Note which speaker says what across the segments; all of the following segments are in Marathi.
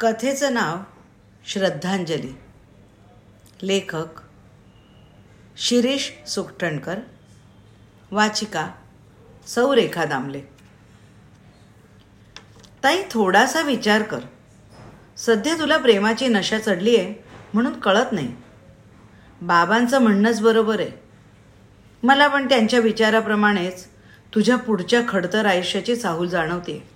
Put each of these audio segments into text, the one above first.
Speaker 1: कथेचं नाव श्रद्धांजली. लेखक शिरीष सुकटणकर. वाचिका सौरेखा दामले. ताई थोडासा विचार कर. सध्या तुला प्रेमाची नशा चढली आहे म्हणून कळत नाही. बाबांचं म्हणणंच बरोबर आहे. मला पण त्यांच्या विचाराप्रमाणेच तुझ्या पुढच्या खडतर आयुष्याची चाहूल जाणवते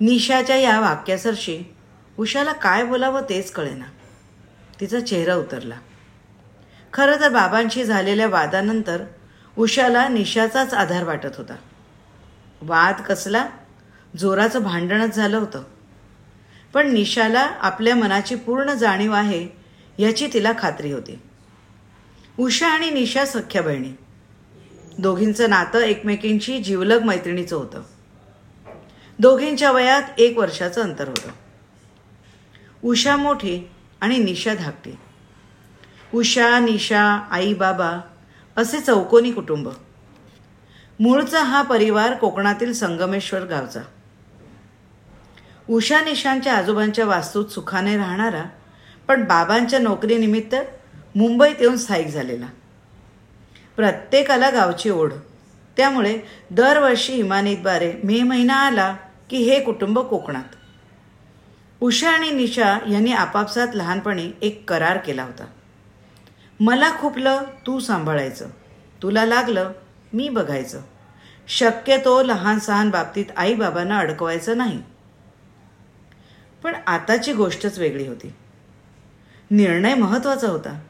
Speaker 1: निशाच्या या वाक्यासरशी उषाला काय बोलावं तेच कळेना. तिचा चेहरा उतरला. खरं तर बाबांशी झालेल्या वादानंतर उषाला निशाचाच आधार वाटत होता. वाद कसला? जोराचं भांडणच झालं होतं. पण निशाला आपल्या मनाची पूर्ण जाणीव आहे याची तिला खात्री होती. उषा आणि निशा सख्या बहिणी. दोघींचं नातं एकमेकींशी जीवलग मैत्रिणीचं होतं. दोघींच्या वयात एक वर्षाचं अंतर होतं. उषा मोठी आणि निशा धाकटी. उषा निशा आई बाबा असे चौकोनी कुटुंब. मूळचा हा परिवार कोकणातील संगमेश्वर गावचा. उषा निशांच्या आजोबांच्या वास्तूत सुखाने राहणारा पण बाबांच्या नोकरीनिमित्त मुंबईत येऊन स्थायिक झालेला. प्रत्येकाला गावची ओढ. त्यामुळे दरवर्षी इमानीद्वारे मे महिना आला की हे कुटुंब कोकणात. उषा आणि निशा यांनी आपापसात लहानपणी एक करार केला होता. मला खुपलं तू सांभाळायचं. तुला लागलं मी बघायचं. शक्यतो लहान सहान बाबतीत आईबाबांना अडकवायचं नाही. पण आताची गोष्टच वेगळी होती. निर्णय महत्त्वाचा होता.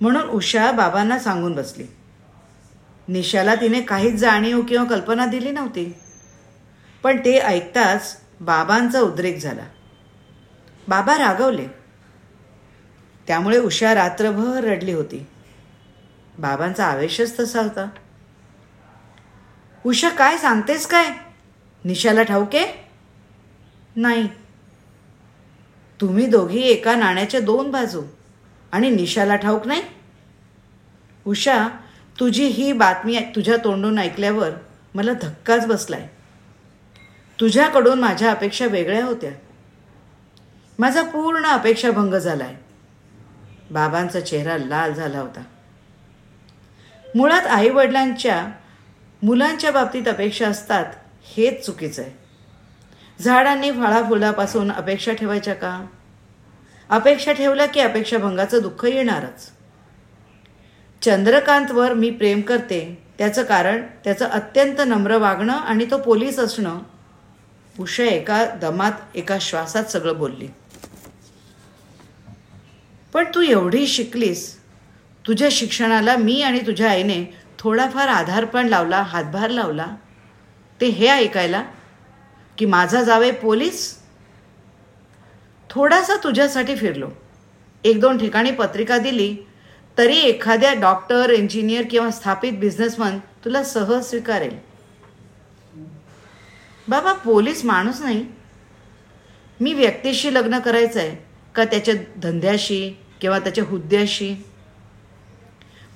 Speaker 1: म्हणून उषा बाबांना सांगून बसली. निशाला तिने काहीच जाणीव किंवा कल्पना दिली नव्हती. पण ते ऐकताच बाबांचा उद्रेक झाला. बाबा रागवले. त्यामुळे उषा रात्रभर रडली होती. बाबांचा आवेशच तसा होता. उषा काय सांगतेस काय? निशाला ठाऊके? नाही. तुम्ही दोघी एका नाण्याच्या दोन बाजू आणि निशाला ठाऊक नाही? उषा तुझी ही बातमी तुझ्या तोंडून ऐकल्यावर मला धक्काच बसलाय. तुझ्याकडून माझ्या अपेक्षा वेगळ्या होत्या. माझा पूर्ण अपेक्षाभंग झालाय. बाबांचा चेहरा लाल झाला होता. मुळात आई वडिलांच्या मुलांच्या बाबतीत अपेक्षा असतात हेच चुकीचं आहे. झाडांनी फळाफुलापासून अपेक्षा ठेवायच्या का? अपेक्षा ठेवल्या की अपेक्षाभंगाचं दुःख येणारच. चंद्रकांतवर मी प्रेम करते त्याचं कारण त्याचं अत्यंत नम्र वागणं आणि तो पोलीस असणं उषा एका दमात एका श्वासात सगळं बोलली. पण तू एवढी शिकलीस. तुझ्या शिक्षणाला मी आणि तुझ्या आईने थोडाफार आधार पण लावला हातभार लावला. ते हे ऐकायला की माझा जावे पोलीस? थोडासा तुझ्यासाठी फिरलो. एक दोन ठिकाणी पत्रिका दिली तरी एखाद्या डॉक्टर इंजिनियर किंवा स्थापित बिझनेसमन तुला सहज स्वीकारेल. बाबा पोलीस माणूस नाही. मी व्यक्तीशी लग्न करायचं आहे का त्याच्या धंद्याशी किंवा त्याच्या हुद्द्याशी?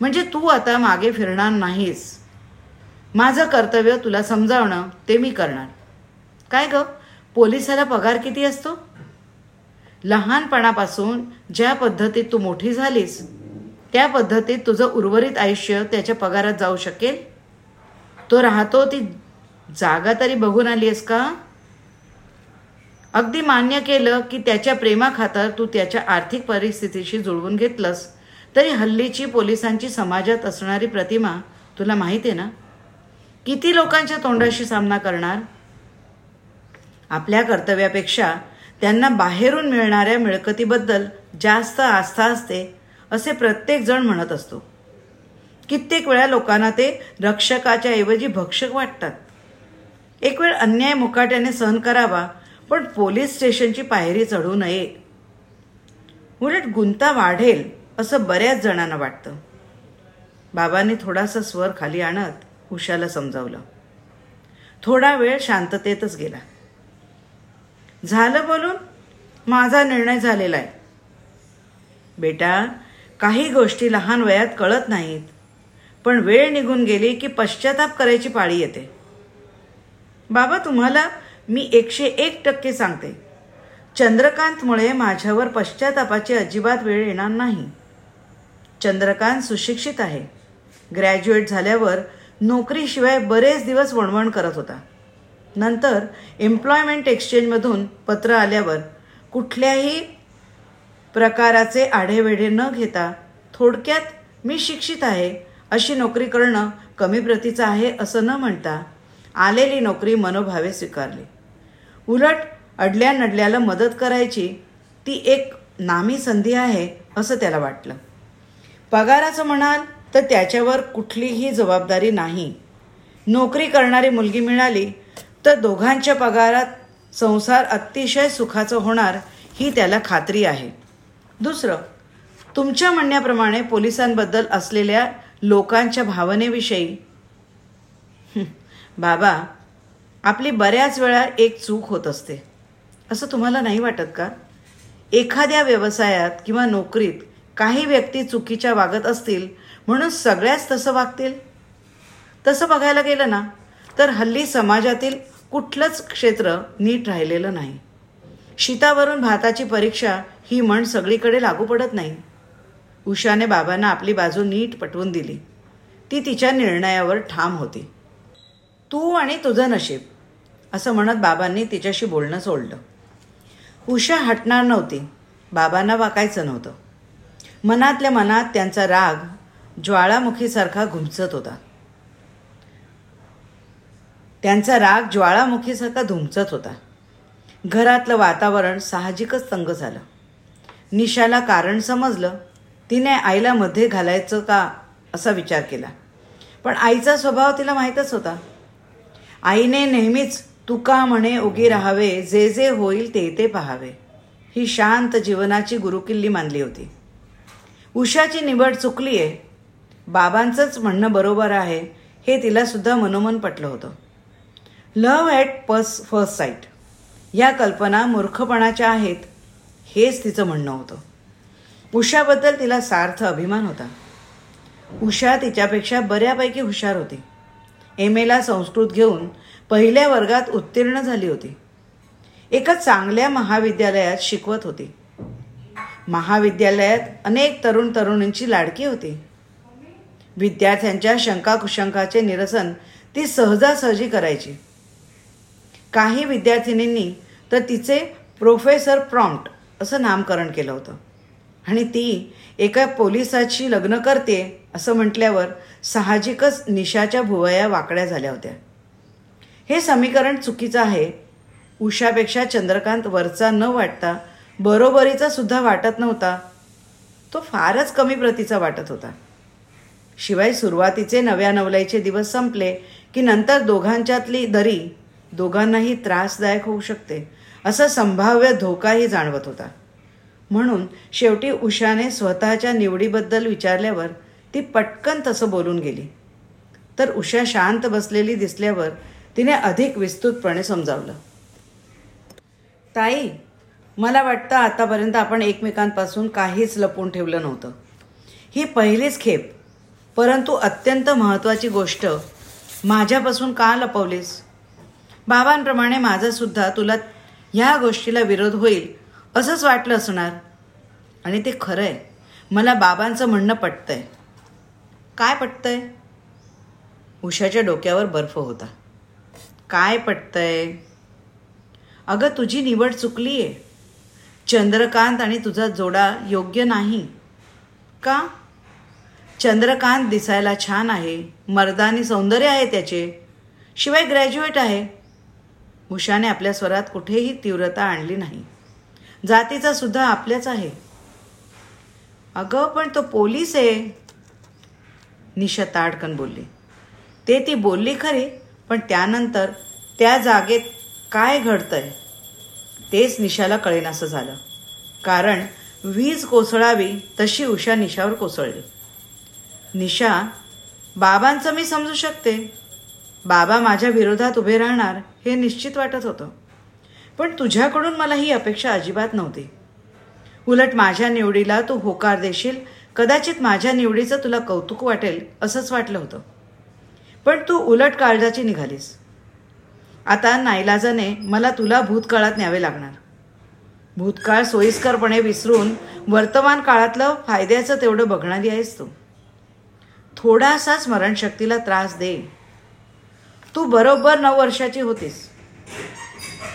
Speaker 1: म्हणजे तू आता मागे फिरणार नाहीस. माझं कर्तव्य तुला समजावणं ते मी करणार. काय ग? पोलिसाला पगार किती असतो? लहानपणापासून ज्या पद्धतीत तू मोठी झालीस त्या पद्धतीत तुझं उर्वरित आयुष्य त्याच्या पगारात जाऊ शकेल? तो राहतो ती जागा तरी बघून आली आहेस का? अगदी मान्य केलं की त्याच्या प्रेमाखातर तू त्याच्या आर्थिक परिस्थितीशी जुळवून घेतलंस. तरी हल्लीची पोलिसांची समाजात असणारी प्रतिमा तुला माहिती आहे ना? किती लोकांच्या तोंडाशी सामना करणार? आपल्या कर्तव्यापेक्षा त्यांना बाहेरून मिळणाऱ्या मिळकतीबद्दल जास्त आस्था असते असे प्रत्येक जण म्हणत असतो. कित्येक वेळा लोकांना ते रक्षकाच्या ऐवजी भक्षक वाटतात. एक वेळ अन्याय मुकाट्याने सहन करावा पण पोलीस स्टेशनची पायरी चढू नये. उलट गुंता वाढेल असं बऱ्याच जणांना वाटतं. बाबांनी थोडासा स्वर खाली आणत उषाला समजावलं. थोडा वेळ शांततेतच गेला. झालं बोलून? माझा निर्णय झालेला आहे. बेटा काही गोष्टी लहान वयात कळत नाहीत पण वेळ निघून गेली की पश्चाताप करायची पाळी येते. बाबा तुम्हाला मी एकशे एक टक्के सांगते. चंद्रकांतमुळे माझ्यावर पश्चातापाची अजिबात वेळ येणार नाही. चंद्रकांत सुशिक्षित आहे. ग्रॅज्युएट झाल्यावर नोकरीशिवाय बरेच दिवस वणवण करत होता. नंतर एम्प्लॉयमेंट एक्सचेंजमधून पत्र आल्यावर कुठल्याही प्रकाराचे आढेवेढे न घेता थोडक्यात मी शिक्षित आहे अशी नोकरी करणं कमी प्रतीचं आहे असं न म्हणता आलेली नोकरी मनोभावे स्वीकारली. उलट अडल्या नडल्याला मदत करायची ती एक नामी संधी आहे असं त्याला वाटलं. पगाराचं म्हणाल तर त्याच्यावर कुठलीही जबाबदारी नाही. नोकरी करणारी मुलगी मिळाली तर दोघांच्या पगारात संसार अतिशय सुखाचं होणार ही त्याला खात्री आहे. दुसरं तुमच्या म्हणण्याप्रमाणे पोलिसांबद्दल असलेल्या लोकांच्या भावनेविषयी. बाबा आपली बऱ्याच वेळा एक चूक होत असते. असं तुम्हाला नाही वाटत का? एखाद्या व्यवसायात किंवा नोकरीत काही व्यक्ती चुकीच्या वागत असतील म्हणून सगळ्याच तसं वागतील? तसं बघायला गेलं ना तर हल्ली समाजातील कुठलंच क्षेत्र नीट राहिलेलं नाही. शीतावरून भाताची परीक्षा ही म्हण सगळीकडे लागू पडत नाही. उषाने बाबांना आपली बाजू नीट पटवून दिली. ती तिच्या निर्णयावर ठाम होती. तू आणि तुझं नशीब. असं म्हणत बाबांनी तिच्याशी बोलणं सोडलं. उषा हटणार नव्हती. बाबांना वाकायचं नव्हतं. मनातल्या मनात त्यांचा राग ज्वाळामुखीसारखा घुमचत होता. त्यांचा राग ज्वाळामुखीसारखा धुमचत होता. घरातलं वातावरण साहजिकच तंग झालं. निशाला कारण समजलं तिने आईला मध्ये घालायचं का असा विचार केला. पण आईचा स्वभाव तिला माहीतच होता. आईने नेहमीच तुका म्हणे उगी राहावे जे जे होईल ते ते पहावे. ही शांत जीवनाची गुरुकिल्ली मानली होती. उषाची निवड चुकली आहे बाबांचंच म्हणणं बरोबर आहे हे तिला सुद्धा मनोमन पटलं होतं. लव्ह ॲट पस फर्स्ट साईट या कल्पना मूर्खपणाच्या आहेत हेच तिचं म्हणणं होतं. उषाबद्दल तिला सार्थ अभिमान होता. उषा तिच्यापेक्षा बऱ्यापैकी हुशार होती. एम एला संस्कृत घेऊन पहिल्या वर्गात उत्तीर्ण झाली होती. एका चांगल्या महाविद्यालयात शिकवत होती. महाविद्यालयात अनेक तरुण तरुणींची लाडकी होती. विद्यार्थ्यांच्या शंका कुशंकाचे निरसन ती सहजासहजी करायची. काही विद्यार्थिनींनी तर तिचे प्रोफेसर प्रॉम्प्ट असं नामकरण केलं होतं. आणि ती एका पोलिसाची लग्न करते असं म्हटल्यावर साहजिकच निशाच्या भुवया वाकड्या झाल्या होत्या. हे समीकरण चुकीचं आहे. उषापेक्षा चंद्रकांत वरचा न वाटता बरोबरीचा सुद्धा वाटत नव्हता. तो फारच कमी प्रतीचा वाटत होता. शिवाय सुरुवातीचे नव्या नवलाईचे दिवस संपले की नंतर दोघांच्यातली दरी दोघांनाही त्रासदायक होऊ शकते असा संभाव्य धोकाही जाणवत होता. म्हणून शेवटी उषाने स्वतःच्या निवडीबद्दल विचारल्यावर ती पटकन तसं बोलून गेली. तर उषा शांत बसलेली दिसल्यावर तिने अधिक विस्तृतपणे समजावलं. ताई मला वाटतं आतापर्यंत आपण एकमेकांपासून काहीच लपून ठेवलं नव्हतं. ही पहिलीच खेप. परंतु अत्यंत महत्त्वाची गोष्ट माझ्यापासून का लपवलीस? बाबांप्रमाणे माझंसुद्धा तुला ह्या गोष्टीला विरोध होईल असंच वाटलं असणार. आणि ते खरं आहे मला बाबांचं म्हणणं पटतंय. काय पटतंय? उषाच्या डोक्यावर बर्फ होता. काय पटतंय? अगं तुझी निवड चुकली आहे चंद्रकांत आणि तुझा जोडा योग्य नाही. का? चंद्रकांत दिसायला छान आहे. मर्दानी सौंदर्य आहे त्याचे. शिवाय ग्रॅज्युएट आहे. उषाने आपल्या स्वरात कुठेही तीव्रता आणली नाही. जातीचा सुद्धा आपल्याच आहे. अगं पण तो पोलीस आहे. निशा ताडकन बोलली. ते ती बोलली खरी. पण त्यानंतर त्या जागेत काय घडतंय तेच निशाला कळेनासं झालं. कारण वीज कोसळावी तशी उषा निशावर कोसळली. निशा बाबांचं मी समजू शकते. बाबा माझ्या विरोधात उभे राहणार हे निश्चित वाटत होतं. पण तुझ्याकडून मला ही अपेक्षा अजिबात नव्हती. उलट माझ्या निवडीला तू होकार देशील कदाचित माझ्या निवडीचं तुला कौतुक वाटेल असंच वाटलं होतं. पण तू उलट काळजाची निघालीस. आता नाईलाजाने मला तुला भूतकाळात न्यावे लागणार. भूतकाळ सोयीस्करपणे विसरून वर्तमान काळातलं फायद्याचं तेवढं बघणारी आहेस तू. थोडासा स्मरणशक्तीला त्रास दे. तू बरोबर नऊ वर्षाची होतीस.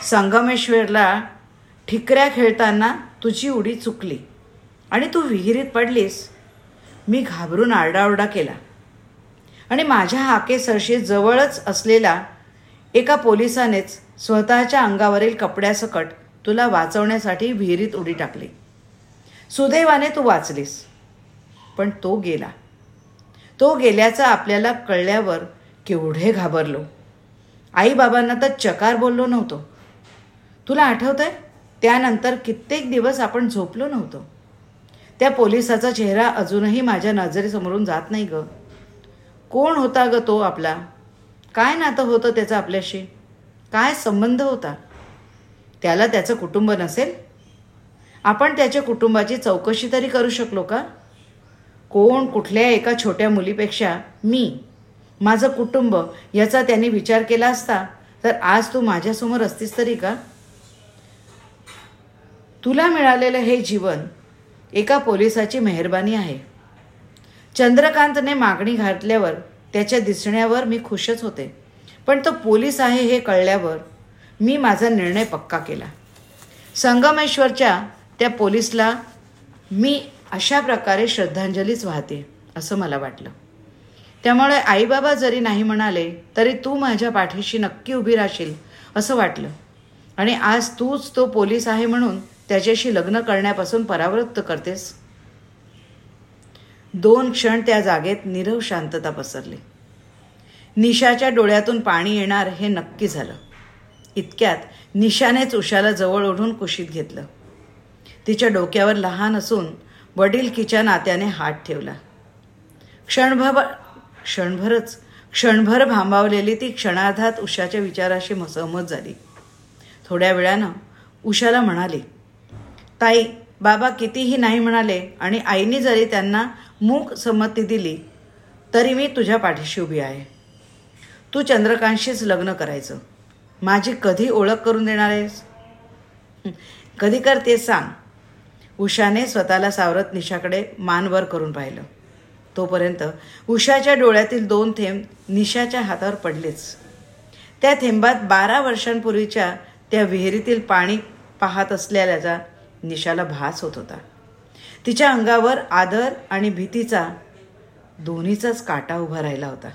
Speaker 1: संगमेश्वरला ठिकऱ्या खेळताना तुझी उडी चुकली आणि तू विहिरीत पडलीस. मी घाबरून आरडाओरडा केला. आणि माझ्या हाकेसरशी जवळच असलेला एका पोलिसानेच स्वतःच्या अंगावरील कपड्यासकट तुला वाचवण्यासाठी विहिरीत उडी टाकली. सुदैवाने तू वाचलीस पण तो गेला. तो गेल्याचं आपल्याला कळल्यावर केवढे घाबरलो. आईबाबांना तर चकार बोललो नव्हतो. तुला आठवतंय? त्यानंतर कित्येक दिवस आपण झोपलो नव्हतो. त्या पोलिसाचा चेहरा अजूनही माझ्या नजरेसमोरून जात नाही गं. कोण होता ग तो आपला? काय नातं होतं त्याचं आपल्याशी? काय संबंध होता? त्याला त्याचं कुटुंब नसेल? आपण त्याच्या कुटुंबाची चौकशी तरी करू शकलो का? कोण कुठल्या एका छोट्या मुलीपेक्षा मी माझं कुटुंब याचा त्याने विचार केला असता तर आज तू माझ्यासमोर असतीस तरी का? तुला मिळालेलं हे जीवन एका पोलिसाची मेहरबानी आहे. चंद्रकांतने मागणी घातल्यावर त्याच्या दिसण्यावर मी खुशच होते. पण तो पोलीस आहे हे कळल्यावर मी माझा निर्णय पक्का केला. संगमेश्वरच्या त्या पोलीसला मी अशा प्रकारे श्रद्धांजलीच वाहते असं मला वाटलं. त्यामुळे आईबाबा जरी नाही म्हणाले तरी तू माझ्या पाठीशी नक्की उभी राहशील असं वाटलं. आणि आज तूच तो पोलीस आहे म्हणून त्याच्याशी लग्न करण्यापासून परावृत्त करतेस? दोन क्षण त्या जागेत निरव शांतता पसरली. निशाच्या डोळ्यातून पाणी येणार हे नक्की झालं. इतक्यात निशानेच उशाला जवळ ओढून कुशीत घेतलं. तिच्या डोक्यावर लहान असून वडीलकीच्या नात्याने हात ठेवला. क्षणभर क्षणभरच क्षणभर भांबावलेली ती क्षणार्धात उषाच्या विचाराशी सहमत झाली. थोड्या वेळानं उषाला म्हणाली ताई बाबा कितीही नाही म्हणाले आणि आईने जरी त्यांना मूक संमती दिली तरी मी तुझ्या पाठीशी उभी आहे. तू चंद्रकांतशीच लग्न करायचं. माझी कधी ओळख करून देणार आहेस? कधी कर ते सांग. उषाने स्वतःला सावरत निशाकडे मानवर करून पाहिलं. तोपर्यंत उषाच्या डोळ्यातील दोन थेंब निशाच्या हातावर पडलेच. त्या थेंबात बारा वर्षांपूर्वीच्या त्या विहिरीतील पाणी पाहत असलेल्याचा निशाला भास होत होता. तिच्या अंगावर आदर आणि भीतीचा दोन्हीचाच काटा उभा राहिला होता.